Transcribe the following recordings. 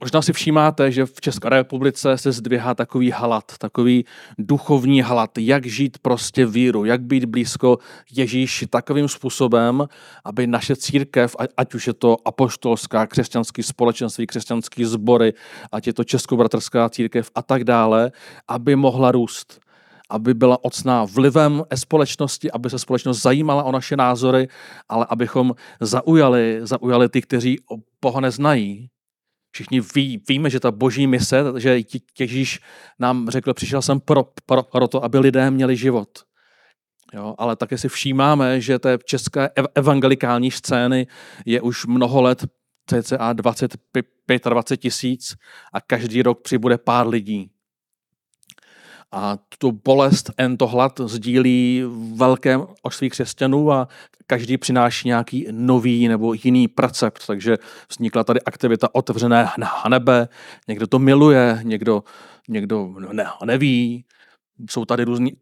Možná si všímáte, že v České republice se zdvěhá takový halad, takový duchovní halad, jak žít prostě víru, jak být blízko Ježíši takovým způsobem, aby naše církev, ať už je to apoštolská, křesťanský společenství, křesťanský sbory, ať je to českobratrská církev a tak dále, aby mohla růst aby byla ocná vlivem společnosti, aby se společnost zajímala o naše názory, ale abychom zaujali, zaujali ty, kteří Boha neznají, Všichni ví, víme, že ta boží mise, že Ježíš nám řekl, přišel jsem pro, pro, pro to, aby lidé měli život. Jo, ale také si všímáme, že té české evangelikální scény je už mnoho let, cca 25 tisíc a každý rok přibude pár lidí. A tu bolest, to hlad sdílí velké množství křesťanů a každý přináší nějaký nový nebo jiný precept. Takže vznikla tady aktivita otevřené na nebe, někdo to miluje, někdo, někdo ne, neví. Jsou tady různí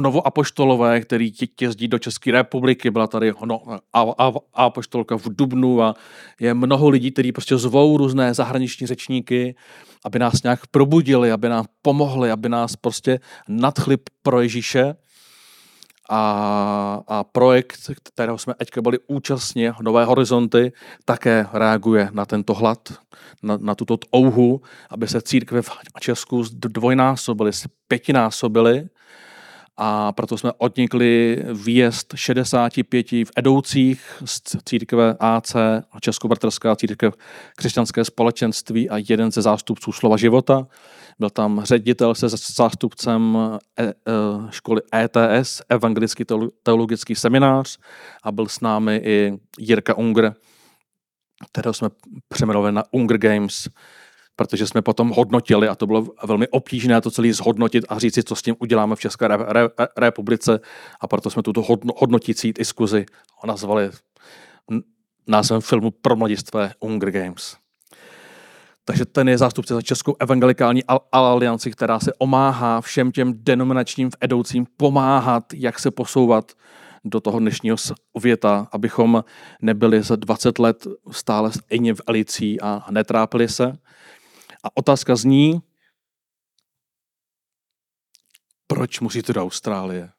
novoapoštolové, který jezdí do České republiky, byla tady no, a, a, apoštolka v Dubnu a je mnoho lidí, kteří prostě zvou různé zahraniční řečníky, aby nás nějak probudili, aby nám pomohli, aby nás prostě nadchli pro Ježíše. A, a projekt, kterého jsme teďka byli účastní, Nové horizonty, také reaguje na tento hlad, na, na tuto touhu, aby se církve v Česku dvojnásobily, pětinásobily a proto jsme odnikli výjezd 65 v Edoucích z církve AC, Českobratrská církev křesťanské společenství a jeden ze zástupců slova života. Byl tam ředitel se zástupcem e, e, školy ETS, Evangelický teologický seminář a byl s námi i Jirka Unger, kterého jsme přeměnovali na Unger Games, protože jsme potom hodnotili a to bylo velmi obtížné to celé zhodnotit a říct si, co s tím uděláme v České re, re, republice a proto jsme tuto hodno, hodnotící diskuzi nazvali názvem filmu pro mladistvé Hunger Games. Takže ten je zástupce za Českou evangelikální alianci, která se omáhá všem těm denominačním vedoucím pomáhat, jak se posouvat do toho dnešního světa, abychom nebyli za 20 let stále stejně v elicí a netrápili se, a otázka zní, proč musíte do Austrálie?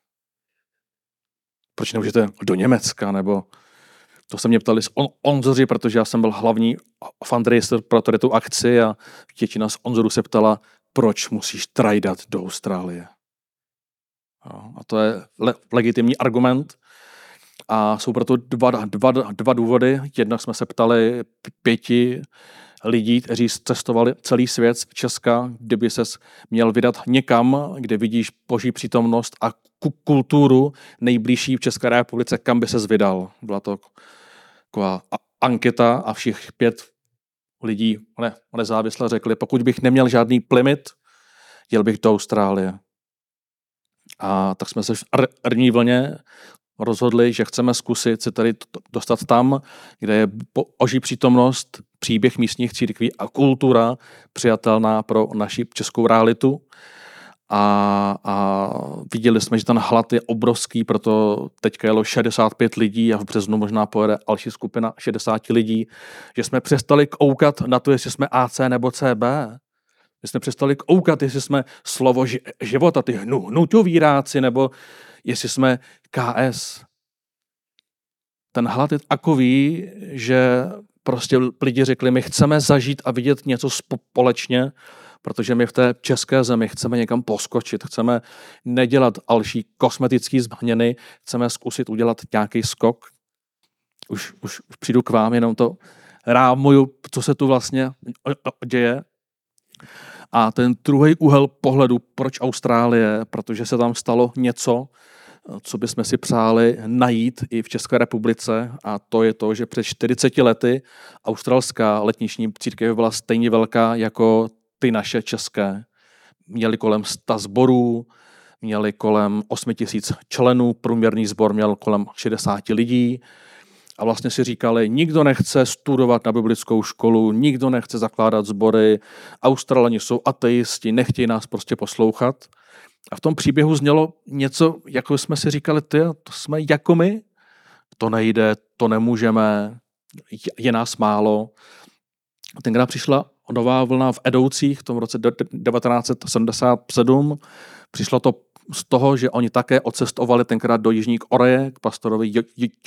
Proč nemůžete do Německa? Nebo to se mě ptali z on, Onzoři, protože já jsem byl hlavní fundraiser pro tady tu akci a většina z Onzoru se ptala, proč musíš trajdat do Austrálie. Jo, a to je le, legitimní argument. A jsou proto dva, dva, dva důvody. Jednak jsme se ptali pěti lidí, kteří cestovali celý svět z Česka, kdyby se měl vydat někam, kde vidíš boží přítomnost a kulturu nejbližší v České republice, kam by se vydal. Byla to taková anketa a všech pět lidí ne, nezávisle řekli, pokud bych neměl žádný plimit, jel bych do Austrálie. A tak jsme se v první vlně rozhodli, že chceme zkusit se tady dostat tam, kde je boží přítomnost, příběh místních církví a kultura přijatelná pro naši českou realitu. A, a viděli jsme, že ten hlad je obrovský, proto teďka jelo 65 lidí a v březnu možná pojede další skupina 60 lidí, že jsme přestali koukat na to, jestli jsme AC nebo CB. My jsme přestali koukat, jestli jsme slovo života, ty hnutovíráci, nebo jestli jsme KS. Ten hlad je takový, že prostě lidi řekli, my chceme zažít a vidět něco společně, protože my v té české zemi chceme někam poskočit, chceme nedělat další kosmetické změny, chceme zkusit udělat nějaký skok. Už, už přijdu k vám, jenom to rámuju, co se tu vlastně děje. A ten druhý úhel pohledu, proč Austrálie, protože se tam stalo něco, co bychom si přáli najít i v České republice a to je to, že před 40 lety australská letniční církev byla stejně velká jako ty naše české. Měli kolem 100 sborů, měli kolem 8 tisíc členů, průměrný sbor měl kolem 60 lidí a vlastně si říkali, nikdo nechce studovat na biblickou školu, nikdo nechce zakládat sbory, Australani jsou ateisti, nechtějí nás prostě poslouchat – a v tom příběhu znělo něco, jako jsme si říkali, ty, to jsme jako my, to nejde, to nemůžeme, je nás málo. Tenkrát přišla nová vlna v Edoucích v tom roce 1977. Přišlo to z toho, že oni také odcestovali tenkrát do Jižní Koreje k pastorovi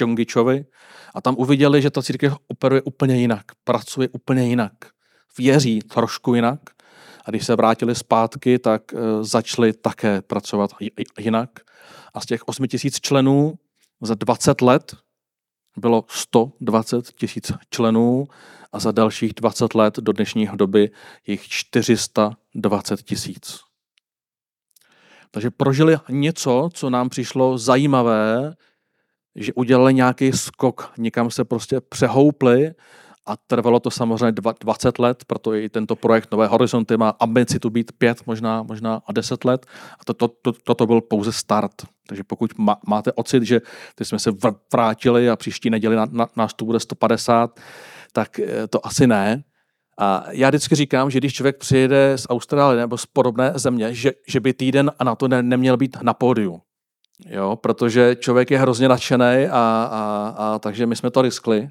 Jongičovi a tam uviděli, že ta církev operuje úplně jinak, pracuje úplně jinak, věří trošku jinak a když se vrátili zpátky, tak uh, začali také pracovat jinak. A z těch 8 tisíc členů za 20 let bylo 120 tisíc členů a za dalších 20 let do dnešního doby jich 420 tisíc. Takže prožili něco, co nám přišlo zajímavé, že udělali nějaký skok, někam se prostě přehoupli a trvalo to samozřejmě 20 let, proto i tento projekt Nové horizonty má ambici tu být 5, možná, možná a 10 let. A to, to, to, toto byl pouze start. Takže pokud má, máte ocit, že teď jsme se vrátili a příští neděli na, na, nás tu bude 150, tak eh, to asi ne. A já vždycky říkám, že když člověk přijede z Austrálie nebo z podobné země, že, že by týden a na to ne, neměl být na pódiu. Jo, protože člověk je hrozně nadšený a, a, a takže my jsme to riskli.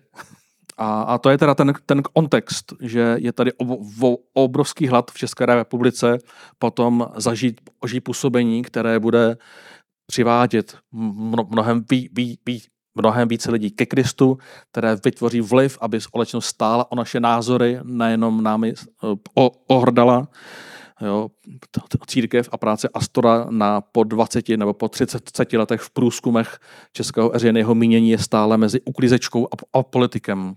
A, a to je teda ten, ten kontext, že je tady o, o, obrovský hlad v České republice potom zažít boží působení, které bude přivádět mnohem, ví, ví, ví, mnohem více lidí ke Kristu, které vytvoří vliv, aby společnost stála o naše názory, nejenom námi eh, ohrdala. Jo, církev a práce Astora na po 20 nebo po 30 letech v průzkumech českého veřejného mínění je stále mezi uklízečkou a, a politikem.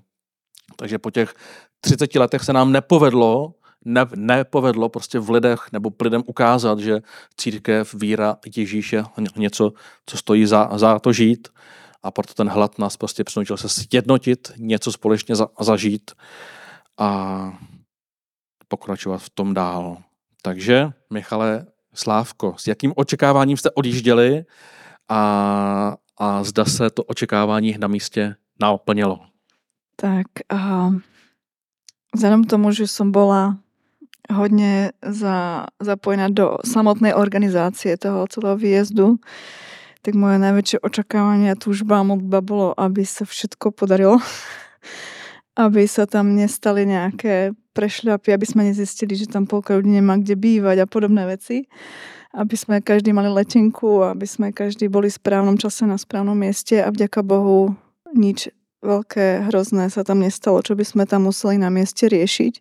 Takže po těch 30 letech se nám nepovedlo ne, nepovedlo prostě v lidech nebo lidem ukázat, že církev, víra, Ježíš je něco, co stojí za, za to žít a proto ten hlad nás prostě přinutil se sjednotit, něco společně za, zažít a pokračovat v tom dál. Takže, Michale Slávko, s jakým očekáváním jste odjížděli a, a zda se to očekávání na místě naplnilo? Tak a vzhledem k tomu, že som bola hodně za, zapojená do samotnej organizácie toho celého výjezdu, tak moje najväčšie očakávanie a túžba a bolo, aby sa všetko podarilo. aby sa tam nestali nejaké prešľapy, aby sme nezistili, že tam polka ľudí nemá kde bývať a podobné veci. Aby sme každý mali letenku, aby sme každý boli v správnom čase na správnom mieste a vďaka Bohu nič veľké, hrozné sa tam nestalo, čo by sme tam museli na mieste riešiť.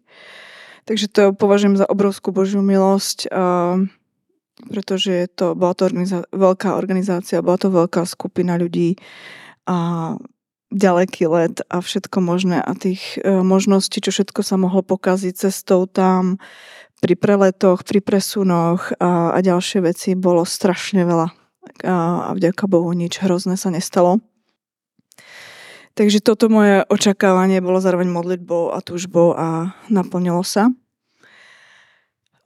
Takže to považujem za obrovskú Božiu milosť. A pretože to, bola to organizá- veľká organizácia, bola to veľká skupina ľudí a ďaleký let a všetko možné a tých e, možností, čo všetko sa mohlo pokaziť cestou tam, pri preletoch, pri presunoch a, a ďalšie veci bolo strašne veľa. A, a vďaka Bohu nič hrozné sa nestalo. Takže toto moje očakávanie bolo zároveň modlitbou a túžbou a naplnilo sa.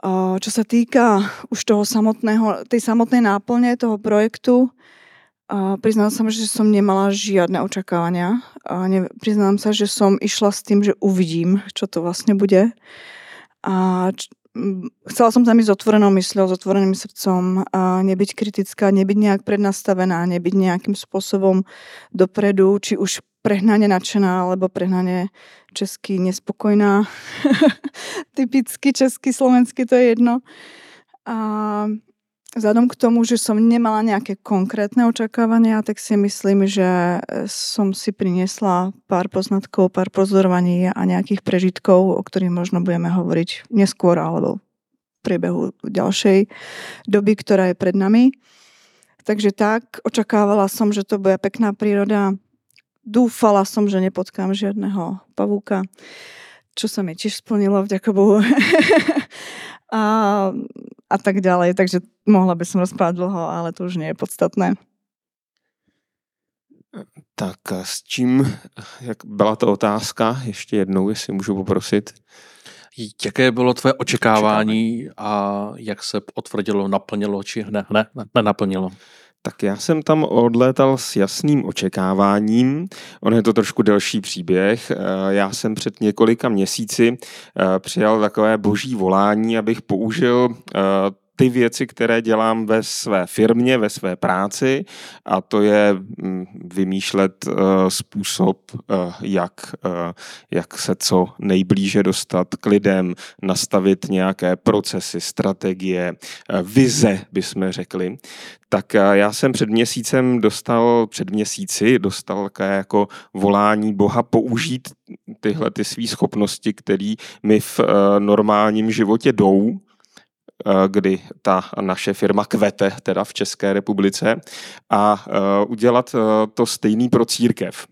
Čo sa týka už toho samotného, tej samotnej náplne toho projektu, priznám sa, že som nemala žiadne očakávania. Priznám sa, že som išla s tým, že uvidím, čo to vlastne bude. A chcela som tam ísť s otvorenou mysľou, s otvoreným srdcom, a nebyť kritická, nebyť nejak prednastavená, nebyť nejakým spôsobom dopredu, či už prehnane nadšená alebo prehnane česky nespokojná. Typicky česky, slovensky, to je jedno. A vzhľadom k tomu, že som nemala nejaké konkrétne očakávania, tak si myslím, že som si priniesla pár poznatkov, pár pozorovaní a nejakých prežitkov, o ktorých možno budeme hovoriť neskôr alebo v priebehu ďalšej doby, ktorá je pred nami. Takže tak, očakávala som, že to bude pekná príroda, dúfala som, že nepotkám žiadneho pavúka, čo sa mi tiež splnilo, vďaka Bohu. a, a tak ďalej. Takže mohla by som rozprávať dlho, ale to už nie je podstatné. Tak s čím, jak byla to otázka, ještě jednou, jestli můžu poprosit. Jaké bylo tvoje očekávání a jak se potvrdilo, naplnilo či ne, ne, ne naplnilo? Tak já jsem tam odlétal s jasným očekáváním. On je to trošku delší příběh. Eh, já jsem před několika měsíci eh, přijal takové boží volání, abych použil eh, ty věci, které dělám ve své firmě, ve své práci a to je mm, vymýšlet uh, způsob, uh, jak, uh, jak se co nejblíže dostat k lidem, nastavit nějaké procesy, strategie, vize, bychom řekli. Tak já jsem před měsícem dostal, před měsíci dostal jako volání Boha použít tyhle ty své schopnosti, které mi v normálním životě jdou, Eh, kdy ta naše firma kvete, teda v České republice, a eh, udělat eh, to stejný pro církev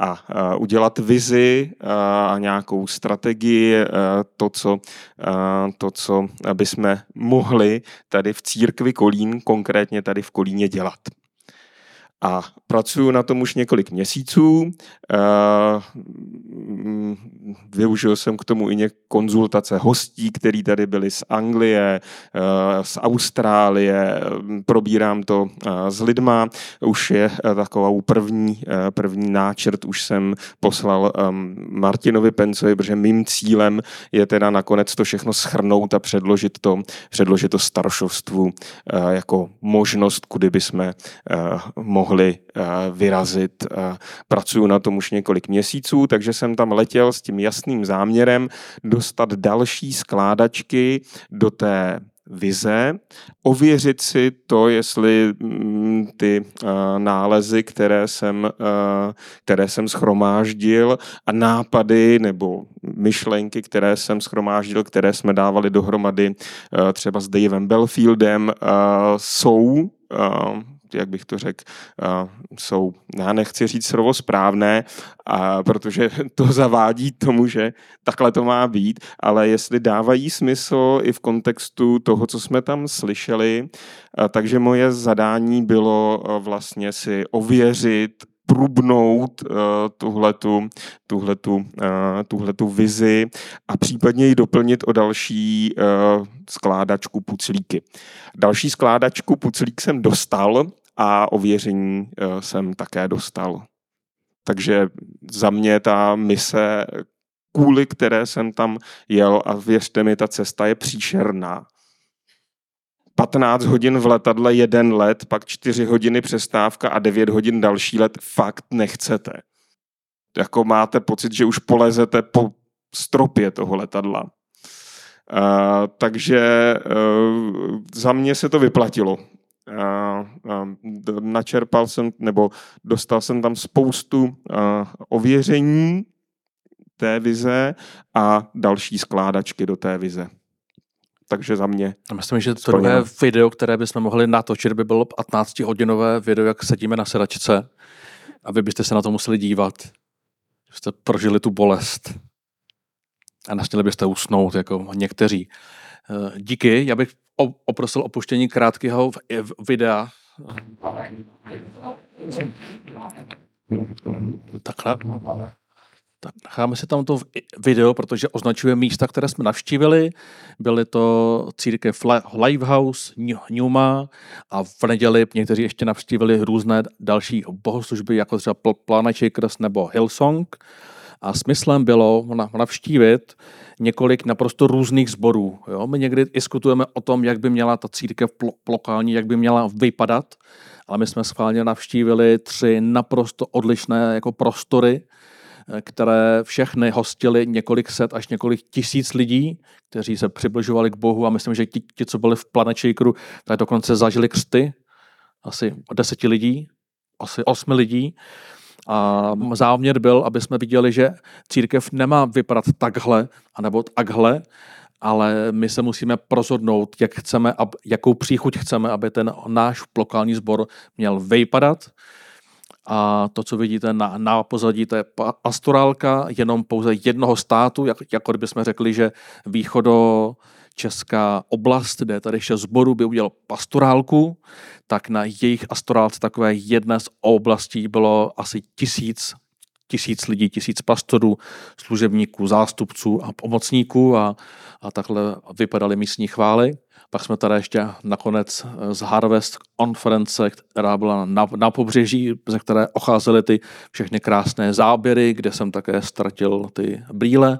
a udělat vizi a nějakou strategii, to, co, to, co bychom mohli tady v církvi Kolín, konkrétně tady v Kolíně dělat. A pracuji na tom už několik měsíců. Eh, využil jsem k tomu i konzultace hostí, kteří tady byli z Anglie, eh, z Austrálie. Probírám to eh, s lidma. Už je takovou první, první náčrt, už jsem poslal Martinovi Pencovi, protože mým cílem je teda nakonec to všechno schrnout a předložit to, předložit to starošovstvu jako možnost, kudy bychom mohli mohli eh, vyrazit. Eh, pracuju na tom už několik měsíců, takže jsem tam letěl s tím jasným záměrem dostat další skládačky do té vize, ověřit si to, jestli mm, ty uh, nálezy, které jsem, které jsem schromáždil a nápady nebo myšlenky, které jsem schromáždil, které jsme dávali dohromady třeba s Davem Belfieldem, jsou jak bych to řekl, jsou, já nechci říct slovo správné, a protože to zavádí tomu, že takhle to má být, ale jestli dávají smysl i v kontextu toho, co jsme tam slyšeli, takže moje zadání bylo vlastně si ověřit, prubnout uh, tuhletu, tuhletu, uh, tuhletu vizi a případně ji doplnit o další uh, skládačku puclíky. Další skládačku puclík jsem dostal a ověření jsem také dostal. Takže za mě ta mise, kvůli které jsem tam jel a věřte mi, ta cesta je příšerná. 15 hodin v letadle, jeden let, pak 4 hodiny přestávka a 9 hodin další let, fakt nechcete. Jako máte pocit, že už polezete po stropě toho letadla. Uh, takže uh, za mě se to vyplatilo. Uh, uh, načerpal jsem, nebo dostal jsem tam spoustu uh, ověření té vize a další skládačky do té vize takže za mě. A myslím, že to druhé video, které bychom mohli natočit, by bylo 15-hodinové video, jak sedíme na sedačce a vy byste se na to museli dívat. Jste prožili tu bolest a nesměli byste usnout, jako někteří. Eh, díky, já bych oprosil opuštění krátkého videa. Takhle. Tak necháme si tam to video, protože označuje místa, které jsme navštívili. Byly to církev Lifehouse, Newma a v neděli někteří ještě navštívili různé další bohoslužby, jako třeba Planet Shakers nebo Hillsong. A smyslem bylo navštívit několik naprosto různých sborů. Jo? My někdy diskutujeme o tom, jak by měla ta církev lokální, jak by měla vypadat, ale my jsme schválně navštívili tři naprosto odlišné jako prostory, které všechny hostili několik set až několik tisíc lidí, kteří se přibližovali k Bohu a myslím, že ti, ti co byli v Planet Shakeru, tak dokonce zažili křty, asi deseti lidí, asi osmi lidí. A záměr byl, aby jsme viděli, že církev nemá vypadat takhle, anebo takhle, ale my se musíme prozhodnout, jak chceme, jakou příchuť chceme, aby ten náš lokální sbor měl vypadat a to, co vidíte na, na pozadí, to je pastorálka jenom pouze jednoho státu, jak, jako kdybychom řekli, že východo česká oblast, kde tady šest zborů, by udělal pastorálku, tak na jejich astorálce takové jedné z oblastí bylo asi tisíc, tisíc lidí, tisíc pastorů, služebníků, zástupců a pomocníků a, a takhle vypadaly místní chvály. Pak jsme tady ještě nakonec eh, z Harvest konference, která byla na, na pobřeží, ze které ocházely ty všechny krásné záběry, kde jsem také ztratil ty brýle.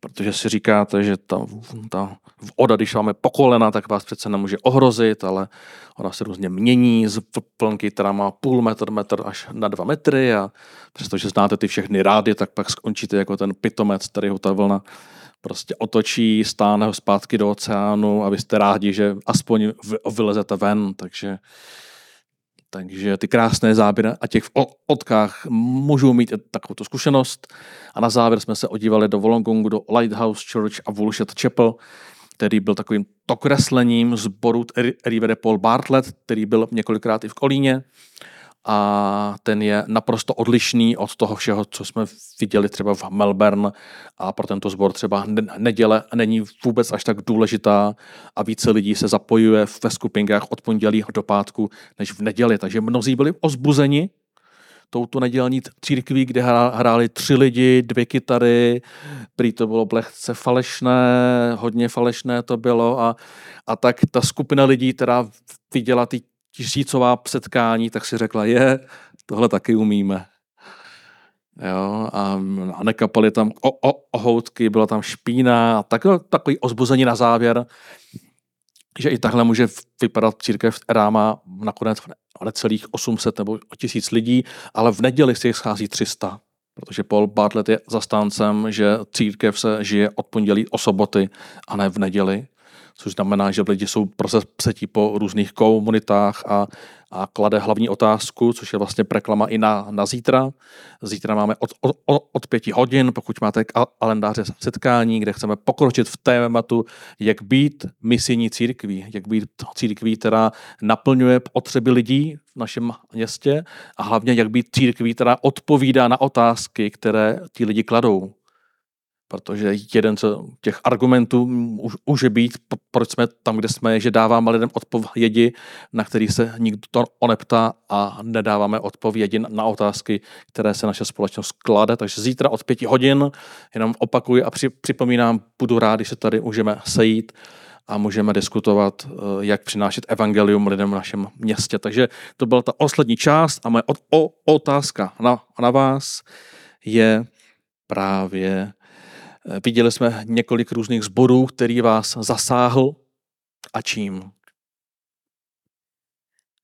protože si říkáte, že ta, ta voda, když máme po kolena, tak vás přece nemůže ohrozit, ale ona se různě mění z plnky, která má půl metr, metr až na dva metry a přestože znáte ty všechny rády, tak pak skončíte jako ten pitomec, který ho ta vlna prostě otočí, stáne ho zpátky do oceánu a vy jste rádi, že aspoň vylezete ven, takže takže ty krásné záběry a těch v odkách můžou mít takovou zkušenost. A na závěr jsme se odívali do Wollongongu, do Lighthouse Church a Woolshed Chapel, který byl takovým tokreslením zboru Rivere Paul Bartlett, který byl několikrát i v Kolíně a ten je naprosto odlišný od toho všeho, co jsme viděli třeba v Melbourne a pro tento sbor třeba neděle není vůbec až tak důležitá a více lidí se zapojuje ve skupinkách od pondělí do pátku než v neděli. Takže mnozí byli ozbuzeni touto nedělní církví, kde hráli tři lidi, dvě kytary, prý to bylo lehce falešné, hodně falešné to bylo a, a tak ta skupina lidí, která viděla ty tisícová setkání, tak si řekla, je, tohle taky umíme. Jo, a, a nekapaly tam o, o, ohoutky, byla tam špína a tak, takový ozbuzení na závěr, že i takhle může vypadat církev, má nakonec necelých 800 nebo 1000 lidí, ale v neděli si jich schází 300. Protože Paul Bartlett je zastáncem, že církev se žije od pondělí o soboty a ne v neděli což znamená, že lidi jsou prosetí po různých komunitách a, a klade hlavní otázku, což je vlastně preklama i na, na zítra. Zítra máme od, od, od pěti hodin, pokud máte kalendáře setkání, kde chceme pokročit v tématu, jak být misijní církví, jak být církví, která naplňuje potřeby lidí v našem městě a hlavně jak být církví, která odpovídá na otázky, které ti lidi kladou protože jeden z těch argumentů může být, proč jsme tam, kde jsme, že dáváme lidem odpovědi, na který se nikdo to neptá a nedáváme odpovědi na otázky, které se naše společnost klade. Takže zítra od pěti hodin, jenom opakuji a připomínám, budu rád, když se tady můžeme sejít a můžeme diskutovat, eh, jak přinášet evangelium lidem v našem městě. Takže to byla ta poslední část a moje otázka na, na vás je právě, viděli jsme několik různých zborů, který vás zasáhl a čím?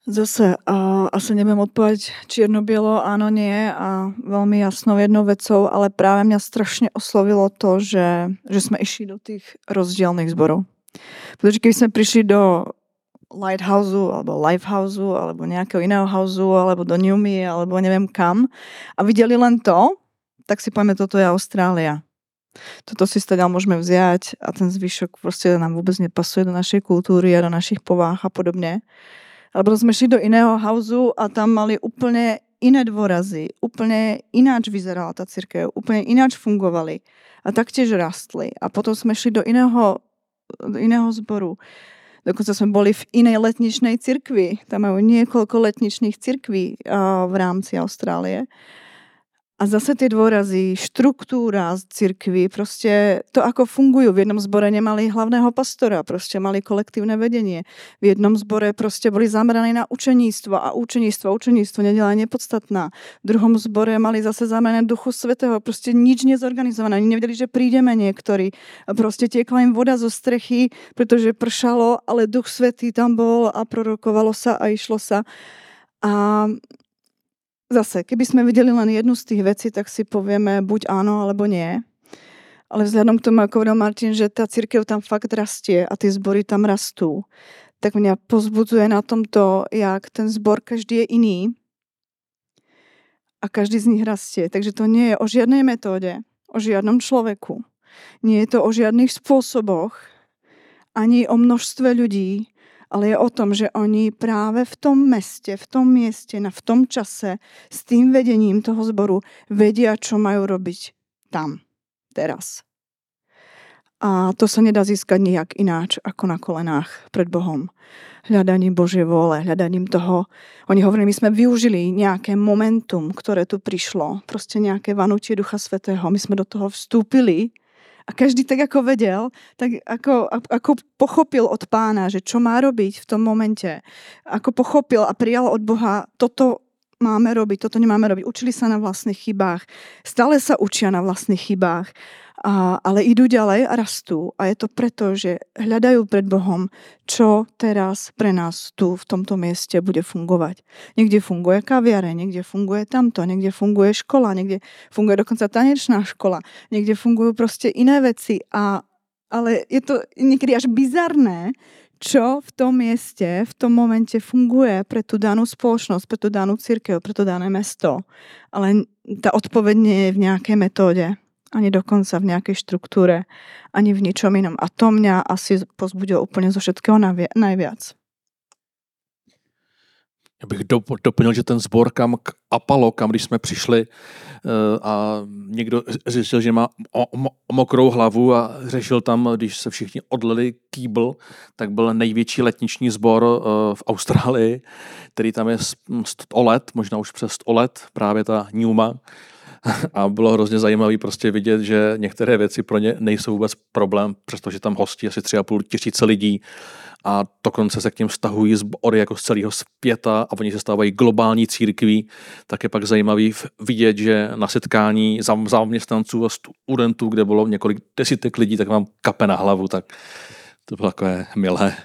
Zase, uh, asi neviem odpovedať čierno-bielo, áno, nie a veľmi jasnou jednou vecou, ale práve mňa strašne oslovilo to, že, že sme išli do tých rozdielných zborov. Pretože keby sme prišli do Lighthouse alebo Lifehouse alebo nejakého iného houseu alebo do Newmy alebo neviem kam a videli len to, tak si povieme, toto je Austrália toto si stadiaľ môžeme vziať a ten zvyšok proste nám vôbec nepasuje do našej kultúry a do našich povách a podobne. Alebo sme šli do iného hauzu a tam mali úplne iné dôrazy, úplne ináč vyzerala tá církev, úplne ináč fungovali a taktiež rastli. A potom sme šli do iného, do iného zboru. Dokonca sme boli v inej letničnej cirkvi. Tam majú niekoľko letničných cirkví v rámci Austrálie. A zase tie dôrazy, štruktúra z cirkvi, proste to, ako fungujú. V jednom zbore nemali hlavného pastora, proste mali kolektívne vedenie. V jednom zbore proste boli zameraní na učeníctvo a učeníctvo, učeníctvo, nedela nepodstatná. V druhom zbore mali zase zamerané duchu svetého, proste nič nezorganizované. Oni nevedeli, že prídeme niektorí. Proste tiekla im voda zo strechy, pretože pršalo, ale duch svetý tam bol a prorokovalo sa a išlo sa. A Zase, keby sme videli len jednu z tých vecí, tak si povieme buď áno, alebo nie. Ale vzhľadom k tomu, ako hovoril Martin, že tá církev tam fakt rastie a tie zbory tam rastú, tak mňa pozbudzuje na tomto, jak ten zbor každý je iný a každý z nich rastie. Takže to nie je o žiadnej metóde, o žiadnom človeku. Nie je to o žiadnych spôsoboch, ani o množstve ľudí, ale je o tom, že oni právě v tom meste, v tom mieste, na v tom čase s tým vedením toho zboru vedia, čo majú robiť tam, teraz. A to sa nedá získať nijak ináč ako na kolenách pred Bohom. Hľadaním Božie vôle, hľadaním toho. Oni hovorili, my sme využili nejaké momentum, ktoré tu prišlo. Proste nejaké vanutie Ducha Svetého. My sme do toho vstúpili a každý tak ako vedel, tak ako, ako pochopil od pána, že čo má robiť v tom momente. Ako pochopil a prijal od Boha, toto máme robiť, toto nemáme robiť. Učili sa na vlastných chybách. Stále sa učia na vlastných chybách. A, ale idú ďalej a rastú. A je to preto, že hľadajú pred Bohom, čo teraz pre nás tu v tomto mieste bude fungovať. Niekde funguje kaviare, niekde funguje tamto, niekde funguje škola, niekde funguje dokonca tanečná škola, niekde fungujú proste iné veci. A, ale je to niekedy až bizarné, čo v tom mieste, v tom momente funguje pre tú danú spoločnosť, pre tú danú církev, pre to dané mesto. Ale tá odpoveď nie je v nejakej metóde, ani dokonca v nejakej štruktúre, ani v ničom inom. A to mňa asi pozbudilo úplne zo všetkého najviac. Já bych doplnil, že ten sbor kam k Apalo, kam když jsme přišli eh, a někdo řešil, že má mokrou hlavu a řešil tam, když se všichni odlili kýbl, tak byl největší letniční sbor eh, v Austrálii, který tam je 100 let, možná už přes 100 let, právě ta Newma. A bylo hrozně zajímavé prostě vidět, že některé věci pro ně nejsou vůbec problém, přestože tam hostí asi 3,5 tisíce lidí a dokonce se k něm vztahují zbory jako z celého světa a oni se stávají globální církví, tak je pak zajímavý vidět, že na setkání zaměstnanců a studentů, kde bylo několik desítek lidí, tak vám kape na hlavu, tak to bylo takové milé.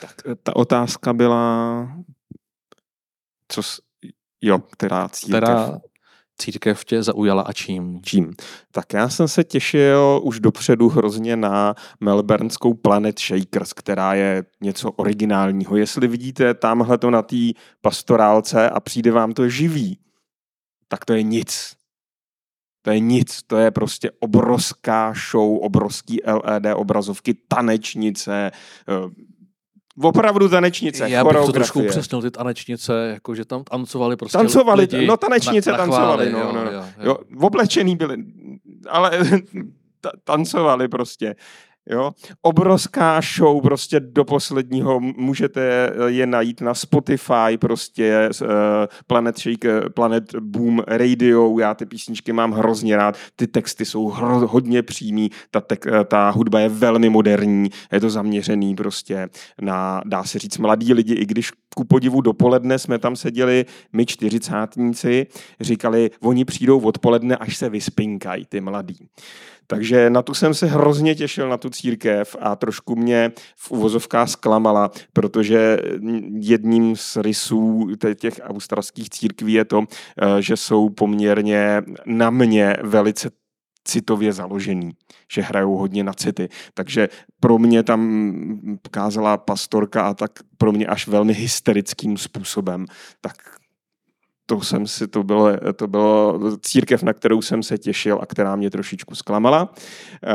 Tak ta otázka byla, co, jo, která církev. Která církev tě zaujala a čím? Čím? Tak já jsem se těšil už dopředu hrozně na melbournskou Planet Shakers, která je něco originálního. Jestli vidíte tamhle to na té pastorálce a přijde vám to živý, tak to je nic. To je nic, to je prostě obrovská show, obrovský LED obrazovky, tanečnice, eh, opravdu tanečnice, Já bych to trošku upřesnil, ty tanečnice, jako že tam tancovali prostě Tancovali, lidi no tanečnice na, tancovali, no, jo, no, no. Jo, jo. jo, oblečený byli, ale tancovali prostě. Jo? Obrovská show prostě do posledního, můžete je najít na Spotify, prostě uh, Planet Shake, Planet Boom Radio, já ty písničky mám hrozně rád, ty texty jsou hro, hodně přímý, ta, tek, eh, ta hudba je velmi moderní, je to zaměřený prostě na, dá se říct, mladí lidi, i když ku podivu dopoledne jsme tam seděli my čtyřicátníci, říkali, oni přijdou odpoledne, až se vyspinkají, ty mladí. Takže na tu jsem se hrozně těšil, na tu církev a trošku mě v uvozovkách zklamala, protože jedním z rysů těch australských církví je to, eh, že jsou poměrně na mě velice citově založený, že hrajou hodně na city. Takže pro mě tam kázala pastorka a tak pro mě až velmi hysterickým způsobem. Tak to jsem si, to bylo, to bylo církev, na kterou jsem se těšil a která mě trošičku zklamala. Eh,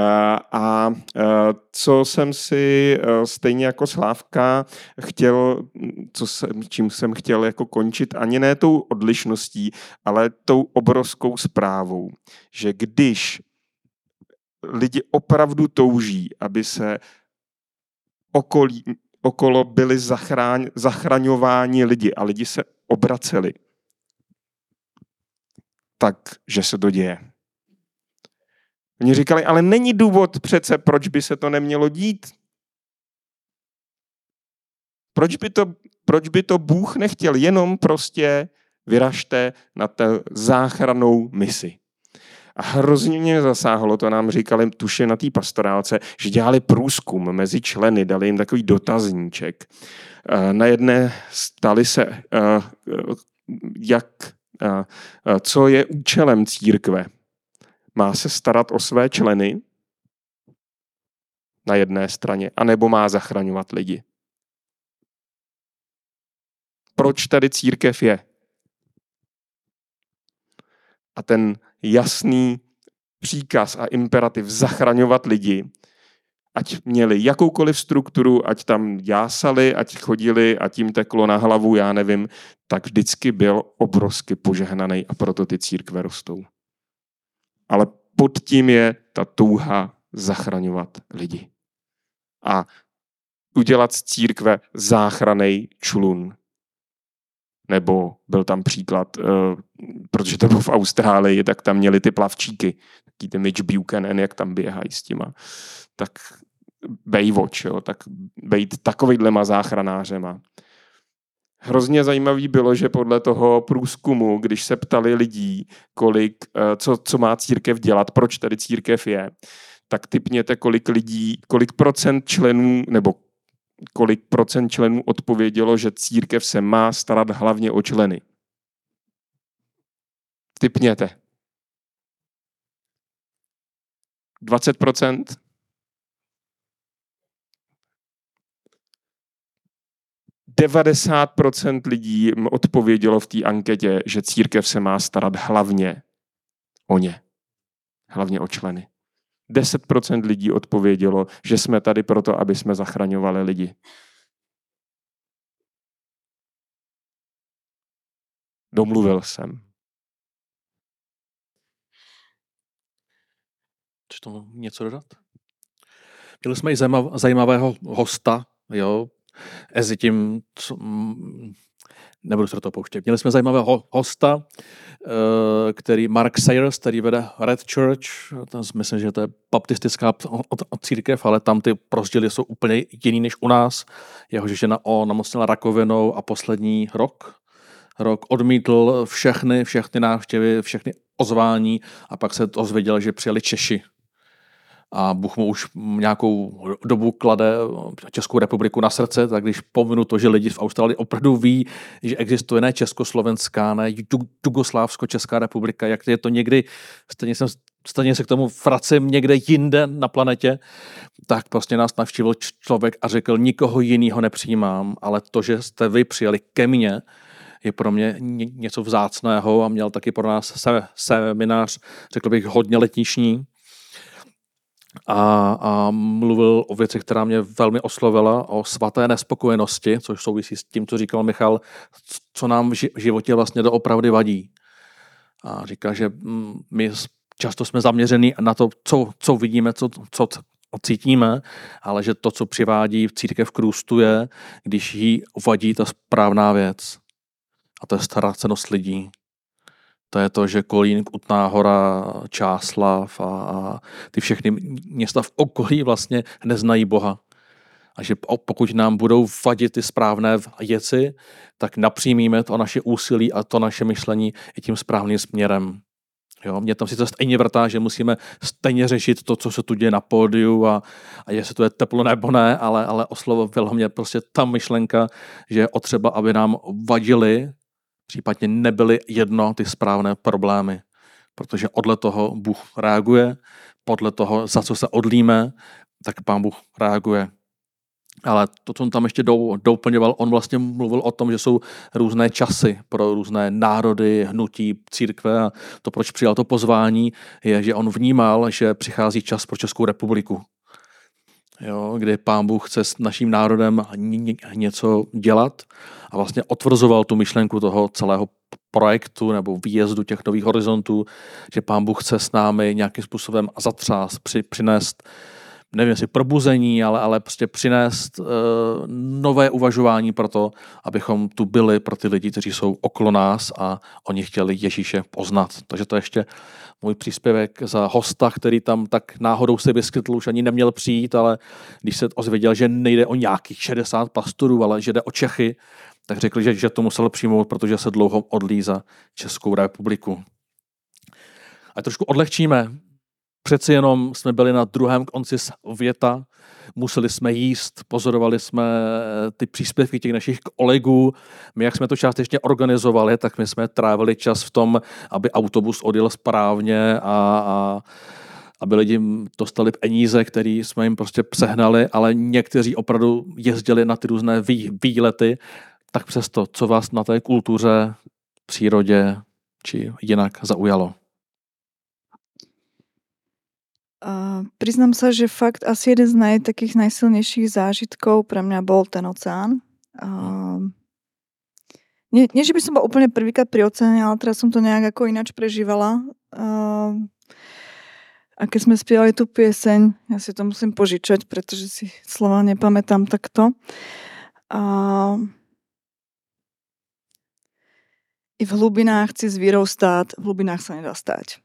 a eh, co jsem si eh, stejně jako Slávka chtěl, co jsem, čím jsem chtěl jako končit, ani ne tou odlišností, ale tou obrovskou zprávou, že když lidi opravdu touží, aby se okolí, okolo byli zachráň, zachraňováni lidi a lidi se obraceli, tak, že se to děje. Oni říkali, ale není důvod přece, proč by se to nemělo dít. Proč by to, proč by to Bůh nechtěl? Jenom prostě vyražte na té záchranou misi. A hrozně mě zasáhlo, to nám říkali tuše na té pastorálce, že dělali průzkum mezi členy, dali jim takový dotazníček. Eh, na jedné stali se, eh, jak co je účelem církve? Má se starat o své členy na jedné straně, anebo má zachraňovat lidi? Proč tady církev je? A ten jasný příkaz a imperativ zachraňovat lidi ať měli jakoukoliv strukturu, ať tam jásali, ať chodili, ať jim teklo na hlavu, já nevím, tak vždycky byl obrovsky požehnaný a proto ty církve rostou. Ale pod tím je ta touha zachraňovat lidi. A udělat z církve záchranej člun. Nebo byl tam příklad, uh, protože to bylo v Austrálii, tak tam měli ty plavčíky, taký ty Mitch Buchanan, jak tam běhají s těma. Tak Baywatch, jo, tak být takovýhlema záchranářema. Hrozně zajímavý bylo, že podle toho průzkumu, když se ptali lidí, kolik, eh, co, co má církev dělat, proč tady církev je, tak typněte, kolik lidí, kolik procent členů, nebo kolik procent členů odpovědělo, že církev se má starat hlavně o členy. Typněte. 20 90% lidí odpovědělo v té anketě, že církev se má starat hlavně o ně. Hlavně o členy. 10% lidí odpovědělo, že jsme tady proto, aby jsme zachraňovali lidi. Domluvil jsem. Chceš tomu něco dodat? Měli jsme i zajímavého hosta, jo, Ezi tím, co, nebudu se do toho pouštět. Měli jsme zajímavého hosta, eh, který Mark Sayers, který vede Red Church, myslím, že to je baptistická církev, ale tam ty rozdíly jsou úplně jiný než u nás. Jeho žena namocnila rakovinou a poslední rok, rok odmítl všechny, všechny návštěvy, všechny ozvání a pak se ozvěděl, že přijeli Češi a Bůh mu už nějakou dobu klade Českou republiku na srdce, tak když pominu to, že lidi v Austrálii opravdu ví, že existuje ne Československá, ne Jugoslávsko-Česká republika, jak je to někdy, stejně, jsem, stejně se k tomu vracím někde jinde na planetě, tak prostě nás navštívil člověk a řekl, nikoho jiného nepřijímám, ale to, že jste vy přijeli ke mně, je pro mě něco vzácného a měl taky pro nás se, seminář, řekl bych, hodně letniční, a, a mluvil o věci, která mě velmi oslovila, o svaté nespokojenosti, což souvisí s tím, co říkal Michal, co nám v životě vlastně doopravdy vadí. A říká, že mm, my často jsme zaměřeni na to, co, co vidíme, co, co cítíme, ale že to, co přivádí v církev k růstu je, když jí vadí ta správná věc. A to je ztracenost lidí. To je to, že Kolín, Utná hora, Čáslav a, a ty všechny města v okolí vlastně neznají Boha. A že pokud nám budou vadit ty správné věci, tak napřímíme to naše úsilí a to naše myšlení i tím správným směrem. Jo, mě tam sice stejně vrtá, že musíme stejně řešit to, co se tu děje na pódiu a, a jestli to je teplo nebo ne, ale, ale oslovila mě prostě ta myšlenka, že je otřeba, aby nám vadili případně nebyly jedno ty správné problémy. Protože odle toho Bůh reaguje, podle toho, za co se odlíme, tak pán Bůh reaguje. Ale to, co on tam ještě doplňoval, on vlastně mluvil o tom, že jsou různé časy pro různé národy, hnutí, církve a to, proč přijal to pozvání, je, že on vnímal, že přichází čas pro Českou republiku. Jo, kdy pán Bůh chce s naším národem něco dělat a vlastně otvrzoval tu myšlenku toho celého projektu nebo výjezdu těch nových horizontů, že pán Bůh chce s námi nějakým způsobem zatřás, při, přinést nevím, jestli probuzení, ale, ale prostě přinést uh, nové uvažování pro to, abychom tu byli pro ty lidi, kteří jsou okolo nás a oni chtěli Ježíše poznat. Takže to ještě můj příspěvek za hosta, který tam tak náhodou se vyskytl, už ani neměl přijít, ale když se ozvěděl, že nejde o nějakých 60 pastorů, ale že jde o Čechy, tak řekli, že, že to musel přijmout, protože se dlouho odlí za Českou republiku. A trošku odlehčíme. Přeci jenom jsme byli na druhém konci věta, museli jsme jíst, pozorovali jsme eh, ty příspěvky těch našich kolegů. My, jak jsme to částečně organizovali, tak my jsme trávili čas v tom, aby autobus odjel správně a, a aby lidi dostali peníze, který jsme jim prostě přehnali, ale někteří opravdu jezdili na ty různé vý, výlety, tak přesto, co vás na té kultuře, přírodě či jinak zaujalo? Uh, priznám sa, že fakt asi jeden z naj, takých najsilnejších zážitkov pre mňa bol ten oceán. Uh, nie, nie, že by som bola úplne prvýkrát pri oceáne, ale teraz som to nejak ako ináč prežívala. Uh, a keď sme spievali tú pieseň, ja si to musím požičať, pretože si slova nepamätám takto. Uh, I v hlubinách chci zvírou stát, v hlubinách sa nedá stať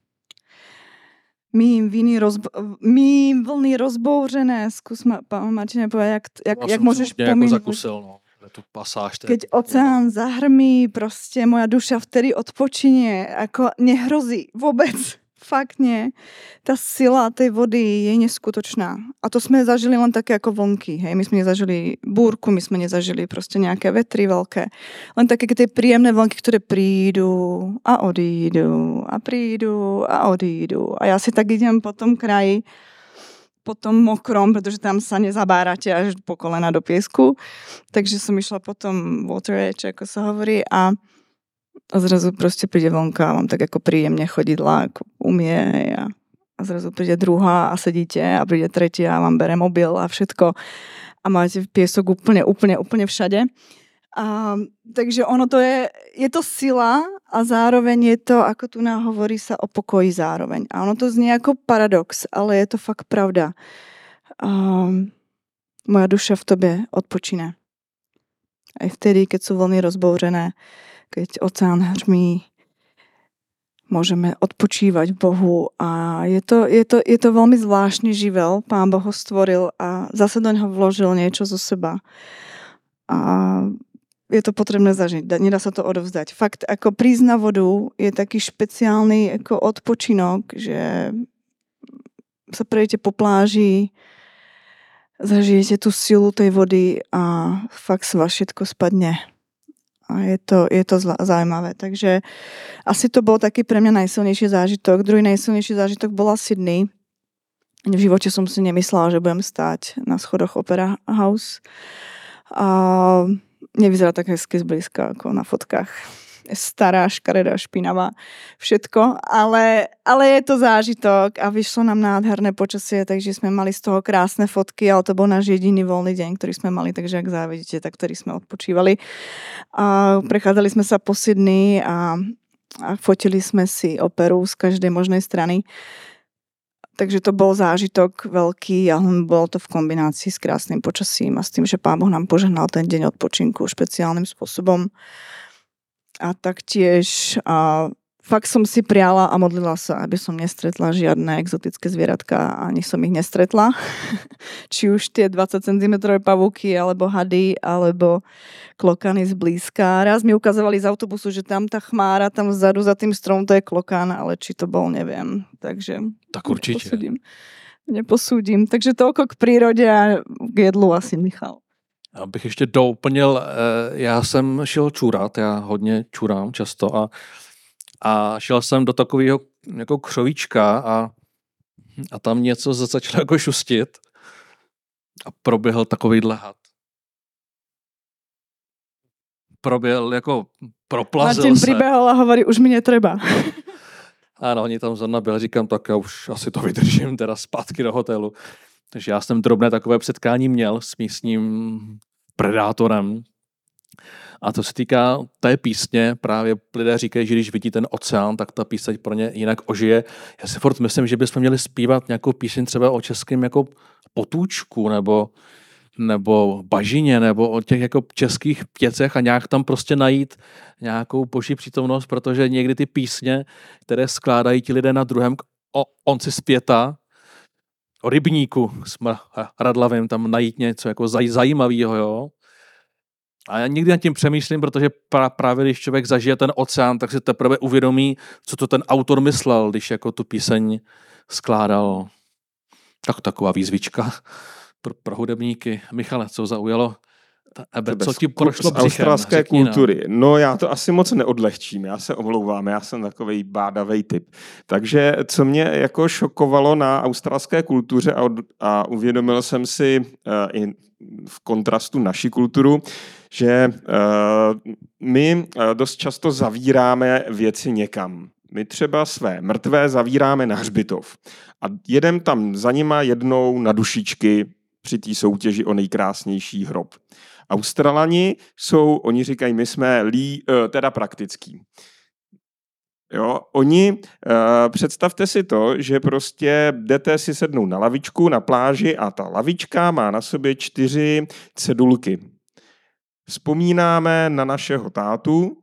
my viny, rozbo- my vlny rozbouřené. Zkus ma, pán Martine, povedať, jak, jak, jak pomínať. Jako zakusil, no. Tu pasáž, je- Keď oceán zahrmí, prostě moja duša vtedy odpočinie, ako nehrozí vôbec. Fakt nie. Tá sila tej vody je neskutočná. A to sme zažili len také ako vlnky. Hej. My sme nezažili búrku, my sme nezažili prostě nejaké vetry veľké. Len také tie príjemné vlnky, ktoré prídu a odídu a prídu a odídu. A ja si tak idem po tom kraji, po tom mokrom, pretože tam sa nezabárate až po kolena do piesku. Takže som išla po tom water edge, ako sa hovorí, a, a zrazu prostě príde vonka a mám tak ako príjemne chodidla, ako umie a, a zrazu príde druhá a sedíte a príde tretia a vám bere mobil a všetko a máte piesok úplne, úplne, úplne všade. A, takže ono to je, je to sila a zároveň je to, ako tu hovorí sa o pokoji zároveň. A ono to znie jako paradox, ale je to fakt pravda. A, moja duša v tobě odpočine. Aj vtedy, keď sú vlny rozbouřené, keď oceán hrmí, môžeme odpočívať Bohu a je to, je to, je to veľmi zvláštny živel. Pán Boh ho stvoril a zase do něho vložil niečo zo seba. A je to potrebné zažiť, nedá sa to odovzdať. Fakt, ako prísť na vodu je taký špeciálny jako odpočinok, že sa prejdete po pláži, zažijete tu silu tej vody a fakt z vás všetko spadne. A je to, je to zla- zaujímavé. Takže asi to bol taký pre mňa najsilnejší zážitok. Druhý najsilnejší zážitok bola Sydney. V živote som si nemyslela, že budem stáť na schodoch Opera House. A nevyzerá tak hezky zblízka ako na fotkách. Stará, škaredá, špinavá, všetko, ale, ale je to zážitok a vyšlo nám nádherné počasie, takže sme mali z toho krásne fotky, ale to bol náš jediný voľný deň, ktorý sme mali, takže ak závidíte, tak ktorý sme odpočívali. A prechádzali sme sa po Sydney a, a fotili sme si operu z každej možnej strany. Takže to bol zážitok veľký a bolo to v kombinácii s krásnym počasím a s tým, že Pán Boh nám požehnal ten deň odpočinku špeciálnym spôsobom. A taktiež a fakt som si priala a modlila sa, aby som nestretla žiadne exotické zvieratka a ani som ich nestretla. Či už tie 20 cm pavúky, alebo hady, alebo klokany zblízka. Raz mi ukazovali z autobusu, že tam tá chmára, tam vzadu za tým strom, to je klokan, ale či to bol, neviem. Takže Tak určitě. neposúdim. Neposúdim. Takže toľko k prírode a k jedlu asi Michal. Abych ještě doplnil, eh, já jsem šel čurat, já hodně čurám často a, a šel jsem do takového jako křovíčka a, a tam něco za- začalo jako šustit a proběhl takovýhle had. Proběhl jako proplazil Martin se. pribehol a hovorí, už mi netreba. Ano, oni tam zrovna byli, říkám, tak já už asi to vydržím teda zpátky do hotelu. Takže já jsem drobné takové setkání měl s místním predátorem. A to se týká té písně, právě lidé říkají, že když vidí ten oceán, tak ta píseň pro ně jinak ožije. Já si furt myslím, že bychom měli zpívat nějakou píseň třeba o českém jako potůčku, nebo, nebo bažině, nebo o těch jako českých pěcech a nějak tam prostě najít nějakou boží přítomnost, protože někdy ty písně, které skládají ti lidé na druhém o onci zpěta, o rybníku s Radlavým, tam najít něco jako zaj, zajímavého, jo. A já někdy nad tím přemýšlím, protože pra, právě když člověk zažije ten oceán, tak si teprve uvědomí, co to ten autor myslel, když jako tu píseň skládal. Tak taková výzvička pro, pro hudebníky. Michale, co zaujalo Tebe Co ti prošlo z břichem? australské Řekni nám. kultury. No já to asi moc neodlehčím, já se omlouvám, já jsem takový bádavý typ. Takže co mě jako šokovalo na australské kultuře a, od- a uvědomil jsem si uh, i v kontrastu naši kulturu, že uh, my uh, dost často zavíráme věci někam. My třeba své mrtvé zavíráme na hřbitov a jedem tam za nima jednou na dušičky při té soutěži o nejkrásnější hrob. Australani jsou, oni říkají, my jsme lí, eh, teda praktický. Jo, oni, uh, představte si to, že prostě jdete si sednout na lavičku na pláži a ta lavička má na sobě čtyři cedulky. Vzpomínáme na našeho tátu,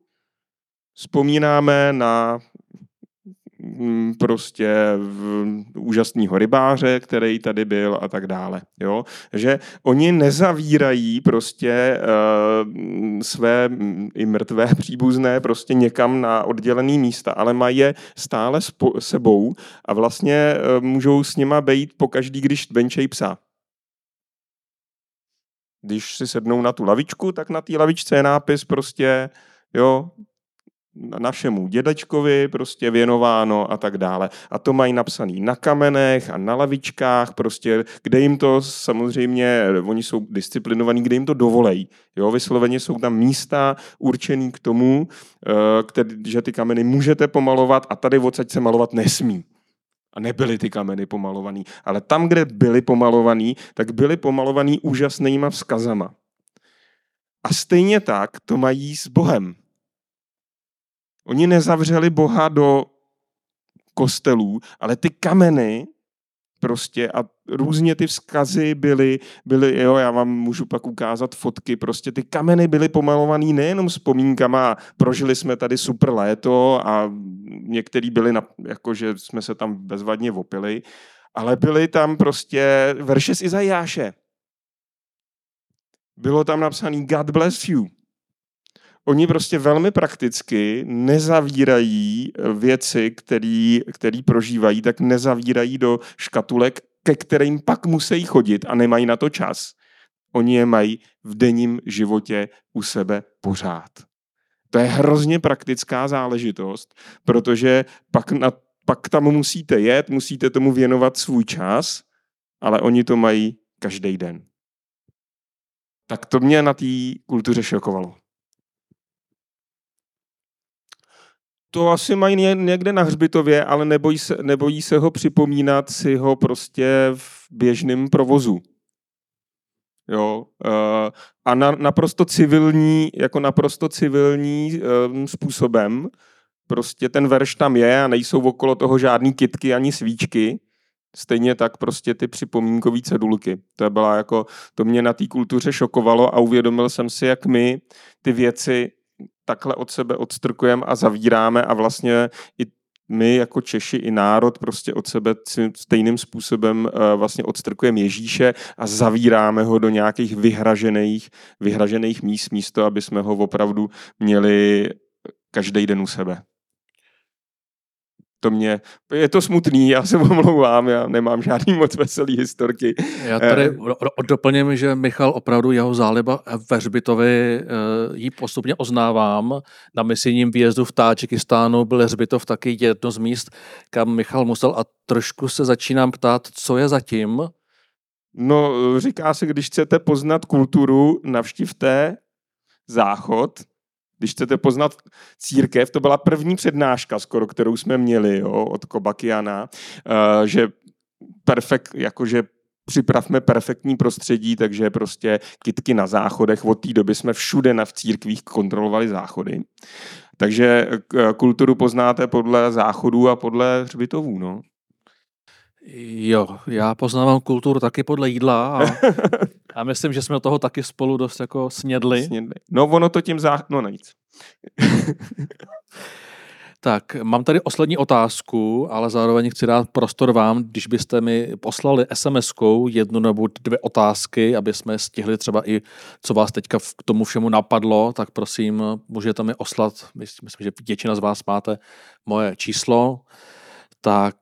vzpomínáme na mm, prostě úžasného rybáře, který tady byl a tak dále. Jo? Že oni nezavírají prostě uh, své mm, i mrtvé příbuzné prostě někam na oddělený místa, ale mají je stále spo- sebou a vlastně uh, můžou s nima po každý, když venčej psa. Když si sednou na tu lavičku, tak na té lavičce je nápis prostě, jo, našemu dědečkovi prostě věnováno a tak dále. A to mají napsaný na kamenech a na lavičkách, prostě, kde jim to samozřejmě, oni jsou disciplinovaní, kde jim to dovolej. Jo, vysloveně jsou tam místa určený k tomu, eh, který, že ty kameny můžete pomalovat a tady odsaď se malovat nesmí. A nebyly ty kameny pomalovaný. Ale tam, kde byly pomalovaný, tak byly pomalovaný úžasnýma vzkazama. A stejně tak to mají s Bohem. Oni nezavřeli Boha do kostelů, ale ty kameny prostě a různě ty vzkazy byly, byly, jo, já vám můžu pak ukázat fotky, prostě ty kameny byly pomalovaný nejenom vzpomínkama, prožili jsme tady super léto a některý byli, na, jako že jsme se tam bezvadně vopili, ale byly tam prostě verše z Izajáše. Bylo tam napsaný God bless you oni prostě velmi prakticky nezavírají eh, věci, které prožívají, tak nezavírají do škatulek, ke kterým pak musí chodit a nemají na to čas. Oni je mají v denním životě u sebe pořád. To je hrozně praktická záležitost, protože pak, na, pak tam musíte jet, musíte tomu věnovat svůj čas, ale oni to mají každý den. Tak to mě na té kultuře šokovalo. To asi mají někde na hřbitově, ale nebojí se, nebojí se ho připomínat si ho prostě v běžném provozu. Jo, eh, a na, naprosto civilní, jako naprosto civilní um, způsobem. Prostě ten verš tam je a nejsou okolo toho žádný kitky ani svíčky. Stejně tak prostě ty připomínkové cedulky. To byla jako, to mě na té kultuře šokovalo a uvědomil jsem si, jak my ty věci takhle od sebe odstrkujeme a zavíráme a vlastně i my jako Češi i národ prostě od sebe stejným způsobem eh, vlastně odstrkujeme Ježíše a zavíráme ho do nějakých vyhražených, vyhražených míst, místo, aby jsme ho opravdu měli každý den u sebe to mě, je to smutný, já se omlouvám, já nemám žádný moc veselý historky. Já tady eh, doplním, že Michal opravdu jeho záliba ve Hřbitovi eh, jí postupně oznávám. Na misijním výjezdu v Tádžikistánu byl Hřbitov taky jedno z míst, kam Michal musel a trošku se začínám ptát, co je zatím. No, říká se, když chcete poznat kulturu, navštivte záchod, když chcete poznat církev, to byla první přednáška skoro, kterou jsme měli jo, od Kobakiana, uh, že perfekt, jakože připravme perfektní prostředí, takže prostě kitky na záchodech. Od té doby jsme všude na v církvích kontrolovali záchody. Takže eh, kulturu poznáte podle záchodů a podle hřbitovů. No. Jo, já poznávám kulturu taky podle jídla a, a myslím, že jsme toho taky spolu dost jako snědli. snědli. No ono to tím zá... No nic. tak, mám tady poslední otázku, ale zároveň chci dát prostor vám, když byste mi poslali SMS-kou jednu nebo dvě otázky, aby jsme stihli třeba i, co vás teďka k tomu všemu napadlo, tak prosím, můžete mi oslat, myslím, že většina z vás máte moje číslo, tak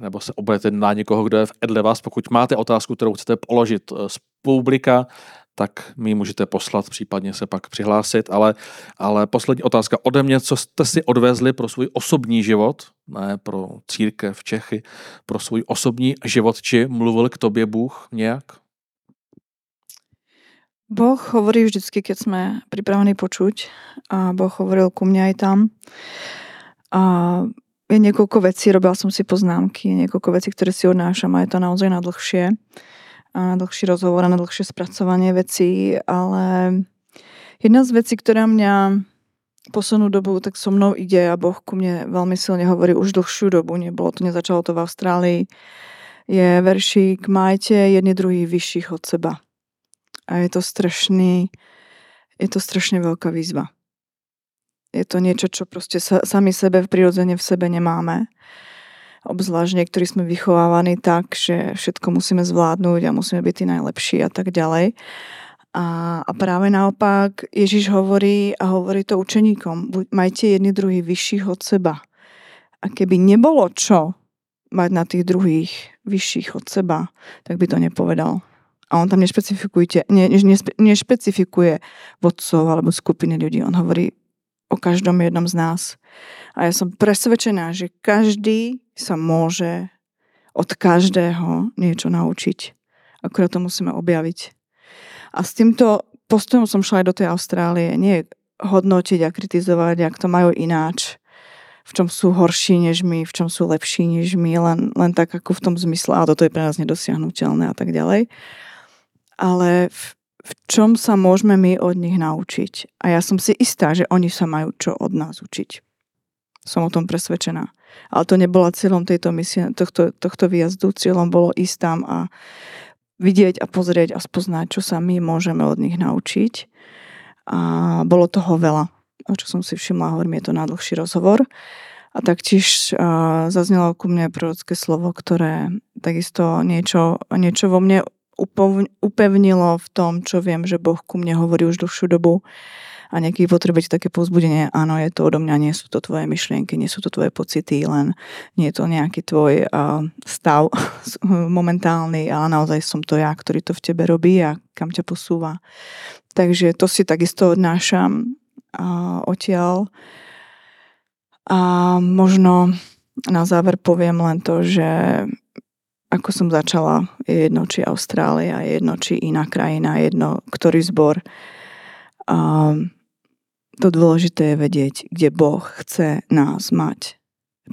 nebo se obrajte na někoho, kdo je v Edle vás. Pokud máte otázku, kterou chcete položit eh, z publika, tak mi ji můžete poslat, případně se pak přihlásit. Ale, ale poslední otázka ode mě, co jste si odvezli pro svůj osobní život, ne pro církev Čechy, pro svůj osobní život, či mluvil k tobě Bůh nějak? Boh hovorí vždycky, keď jsme připraveni počuť a Boh hovoril ku mne aj tam. A je niekoľko vecí, robila som si poznámky, niekoľko vecí, ktoré si odnášam a je to naozaj na dlhšie. A na dlhší rozhovor a na dlhšie spracovanie vecí, ale jedna z vecí, ktorá mňa poslednú dobu tak so mnou ide a Boh ku mne veľmi silne hovorí už dlhšiu dobu, nebolo to, nezačalo to v Austrálii, je veršík majte jedni druhý vyšších od seba. A je to strašný, je to strašne veľká výzva. Je to niečo, čo proste sa, sami sebe v prirodzene v sebe nemáme. Obzvlášť niektorí sme vychovávaní tak, že všetko musíme zvládnuť a musíme byť tí najlepší a tak ďalej. A, a práve naopak Ježiš hovorí a hovorí to učeníkom. Buď, majte jedný druhý vyšších od seba. A keby nebolo čo mať na tých druhých vyšších od seba, tak by to nepovedal. A on tam nešpecifikuje, ne, nespe, nešpecifikuje vodcov alebo skupiny ľudí. On hovorí o každom jednom z nás. A ja som presvedčená, že každý sa môže od každého niečo naučiť. Akurát to musíme objaviť. A s týmto postojom som šla aj do tej Austrálie. Nie hodnotiť a kritizovať, jak to majú ináč v čom sú horší než my, v čom sú lepší než my, len, len tak ako v tom zmysle, a toto je pre nás nedosiahnutelné a tak ďalej. Ale v, v čom sa môžeme my od nich naučiť. A ja som si istá, že oni sa majú čo od nás učiť. Som o tom presvedčená. Ale to nebola cieľom tejto misie, tohto, tohto výjazdu. Cieľom bolo ísť tam a vidieť a pozrieť a spoznať, čo sa my môžeme od nich naučiť. A bolo toho veľa čo som si všimla, hovorím, je to na dlhší rozhovor. A taktiež zaznelo ku mne prorocké slovo, ktoré takisto niečo, niečo vo mne upevnilo v tom, čo viem, že Boh ku mne hovorí už dlhšiu dobu a nejaký potrebujete také povzbudenie, áno, je to odo mňa, nie sú to tvoje myšlienky, nie sú to tvoje pocity, len nie je to nejaký tvoj uh, stav momentálny, ale naozaj som to ja, ktorý to v tebe robí a kam ťa posúva. Takže to si takisto odnášam odtiaľ. A možno na záver poviem len to, že ako som začala, je jedno, či Austrália, je jedno, či iná krajina, jedno, ktorý zbor. A to dôležité je vedieť, kde Boh chce nás mať.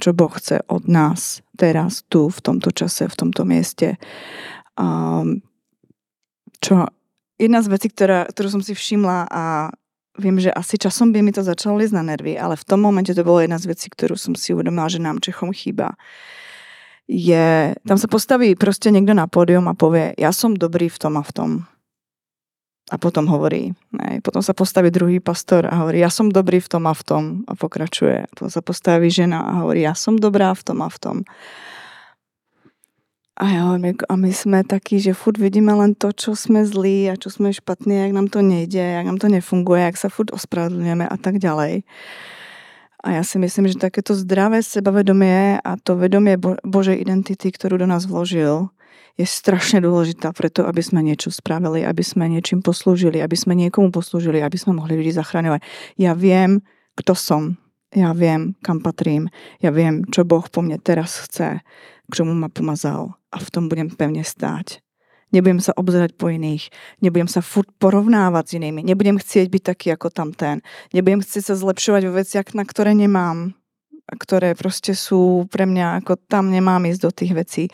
Čo Boh chce od nás teraz, tu, v tomto čase, v tomto mieste. A čo jedna z vecí, ktorá, ktorú som si všimla a viem, že asi časom by mi to začalo liesť na nervy, ale v tom momente to bolo jedna z vecí, ktorú som si uvedomila, že nám Čechom chýba. Je, tam sa postaví proste niekto na pódium a povie, ja som dobrý v tom a v tom. A potom hovorí, ne, potom sa postaví druhý pastor a hovorí, ja som dobrý v tom a v tom a pokračuje. Potom sa postaví žena a hovorí, ja som dobrá v tom a v tom. A ja hovorím, a my sme takí, že furt vidíme len to, čo sme zlí a čo sme špatní, jak nám to nejde, jak nám to nefunguje, jak sa furt ospravedlňujeme a tak ďalej. A ja si myslím, že takéto zdravé sebavedomie a to vedomie Božej identity, ktorú do nás vložil, je strašne dôležitá preto, aby sme niečo spravili, aby sme niečím poslúžili, aby sme niekomu poslúžili, aby sme mohli ľudí zachraňovať. Ja viem, kto som. Ja viem, kam patrím. Ja viem, čo Boh po mne teraz chce, k čomu ma pomazal a v tom budem pevne stáť. Nebudem sa obzerať po iných, nebudem sa furt porovnávať s inými, nebudem chcieť byť taký ako tamten, nebudem chcieť sa zlepšovať vo veciach, na ktoré nemám, a ktoré proste sú pre mňa, ako tam nemám ísť do tých vecí,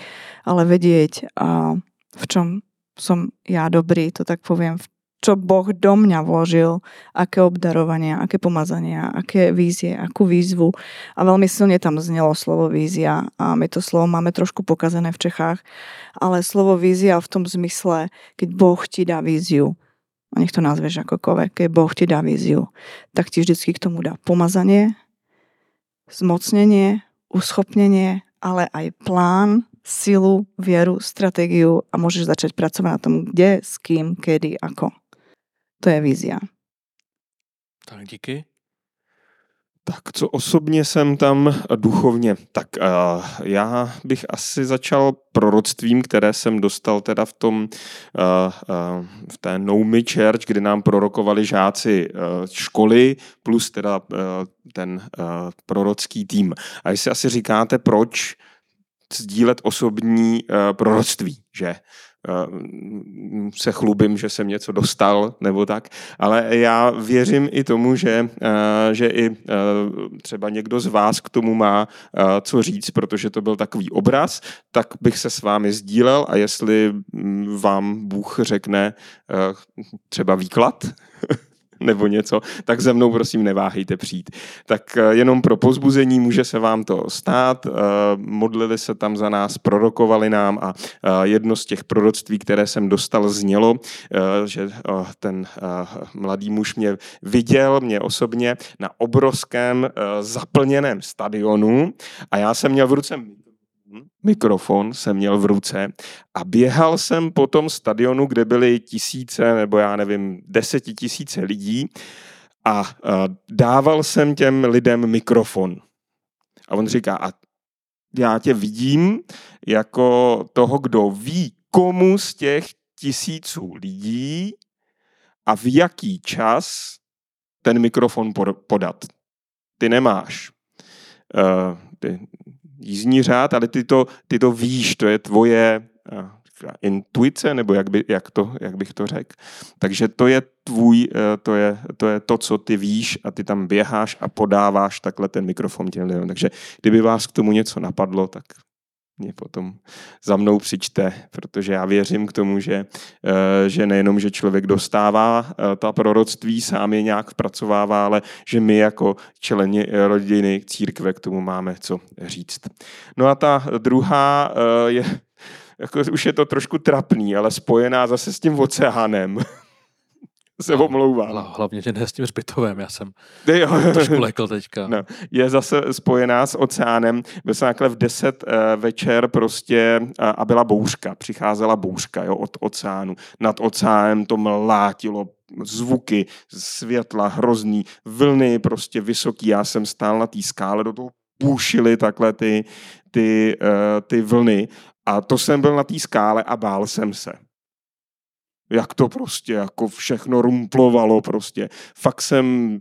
ale vedieť, a v čom som ja dobrý, to tak poviem, v čo Boh do mňa vložil, aké obdarovania, aké pomazania, aké vízie, akú výzvu. A veľmi silne tam znelo slovo vízia a my to slovo máme trošku pokazené v Čechách, ale slovo vízia v tom zmysle, keď Boh ti dá víziu, a nech to nazveš akokoľvek, keď Boh ti dá víziu, tak ti vždycky k tomu dá pomazanie, zmocnenie, uschopnenie, ale aj plán, silu, vieru, stratégiu a môžeš začať pracovať na tom, kde, s kým, kedy, ako. To je vízia. Tak díky. Tak co osobně jsem tam duchovně? Tak uh, já bych asi začal proroctvím, které jsem dostal teda v tom, uh, uh, v té Noumi Church, kde nám prorokovali žáci uh, školy, plus teda uh, ten uh, prorocký tým. A jestli asi říkáte, proč sdílet osobní uh, proroctví, že? Eh, se chlubím, že jsem něco dostal nebo tak, ale já věřím i tomu, že, eh, že i eh, třeba někdo z vás k tomu má co říct, protože to byl takový obraz, tak bych se s vámi sdílel a jestli mm, vám Bůh řekne třeba výklad, nebo něco, tak ze mnou prosím neváhejte přijít. Tak eh, jenom pro pozbuzení může se vám to stát. Eh, modlili se tam za nás, prorokovali nám a jedno z těch proroctví, které jsem dostal, znělo, že ten mladý muž mě viděl, mě osobně, na obrovském zaplněném stadionu a já jsem měl v ruce mikrofon jsem měl v ruce a běhal jsem po tom stadionu, kde byly tisíce nebo já nevím, desetitisíce lidí a dával jsem těm lidem mikrofon. A on říká, a já tě vidím jako toho, kdo ví, komu z těch tisíců lidí a v jaký čas ten mikrofon podat. Ty nemáš. Uh, ty jízdní řád, ale ty to, ty to víš, to je tvoje intuice, nebo jak, by, jak, to, jak bych to řekl. Takže to je tvůj, eh, to je, to je to, co ty víš a ty tam běháš a podáváš takhle ten mikrofon těm lidem. Takže kdyby vás k tomu něco napadlo, tak mě potom za mnou přičte, protože já věřím k tomu, že, eh, že nejenom, že člověk dostává eh, ta proroctví, sám je nějak vpracovává, ale že my jako členi rodiny církve k tomu máme co říct. No a ta druhá eh, je, jako už je to trošku trapný, ale spojená zase s tím oceánem. se omlouvám. Hlavně, že ne s tím zbytovém, já jsem jo. trošku lekl teďka. No, je zase spojená s oceánem. Byl jsem takhle v 10 uh, eh, večer prostě uh, a byla bouřka, přicházela bouřka jo, od oceánu. Nad oceánem to mlátilo zvuky, světla hrozný, vlny prostě vysoký. Já jsem stál na té skále, do toho půšily takhle ty, ty, uh, ty vlny a to jsem byl na té skále a bál jsem se jak to prostě jako všechno rumplovalo prostě. Fakt jsem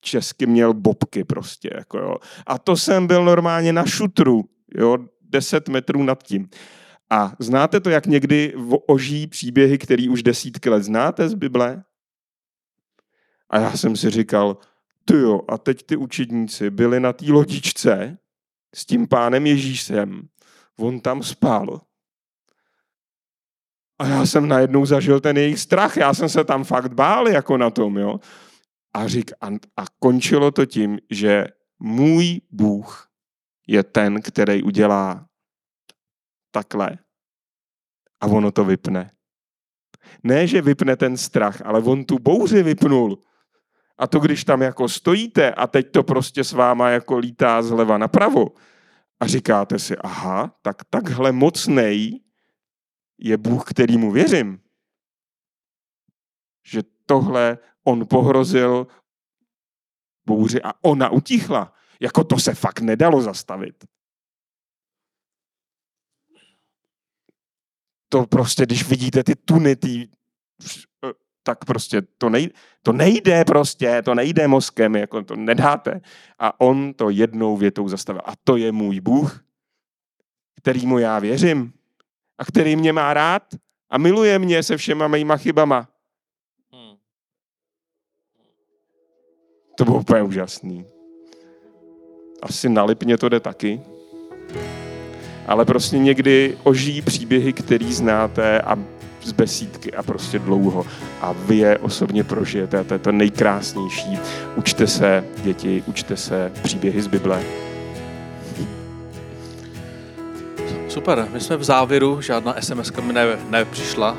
česky měl bobky prostě, jako jo. A to jsem byl normálně na šutru, jo, 10 metrů nad tím. A znáte to, jak někdy ožijí příběhy, který už desítky let znáte z Bible? A já jsem si říkal, ty jo, a teď ty učedníci byli na té lodičce s tím pánem Ježíšem, on tam spal a já jsem najednou zažil ten jejich strach, já jsem se tam fakt bál jako na tom, jo. A, řík, a, a končilo to tím, že můj Bůh je ten, který udělá takhle a ono to vypne. Ne, že vypne ten strach, ale on tu bouři vypnul. A to, když tam jako stojíte a teď to prostě s váma jako lítá zleva napravo a říkáte si, aha, tak takhle mocnej je Bůh, kterýmu věřím. Že tohle on pohrozil bouři a ona utichla. Jako to se fakt nedalo zastavit. To prostě, když vidíte ty tuny, ty, tak prostě to nejde, to nejde prostě, to nejde mozkem, jako to nedáte. A on to jednou větou zastavil. A to je můj Bůh, kterýmu já věřím a který mě má rád a miluje mě se všema mýma chybama. Hmm. To bylo úplně úžasný. Asi na Lipně to jde taky. Ale prostě někdy ožijí příběhy, který znáte a z besídky a prostě dlouho. A vy je osobně prožijete a to je to nejkrásnější. Učte se, děti, učte se příběhy z Bible. Super, my jsme v závěru, žádná SMS mi ne, nepřišla,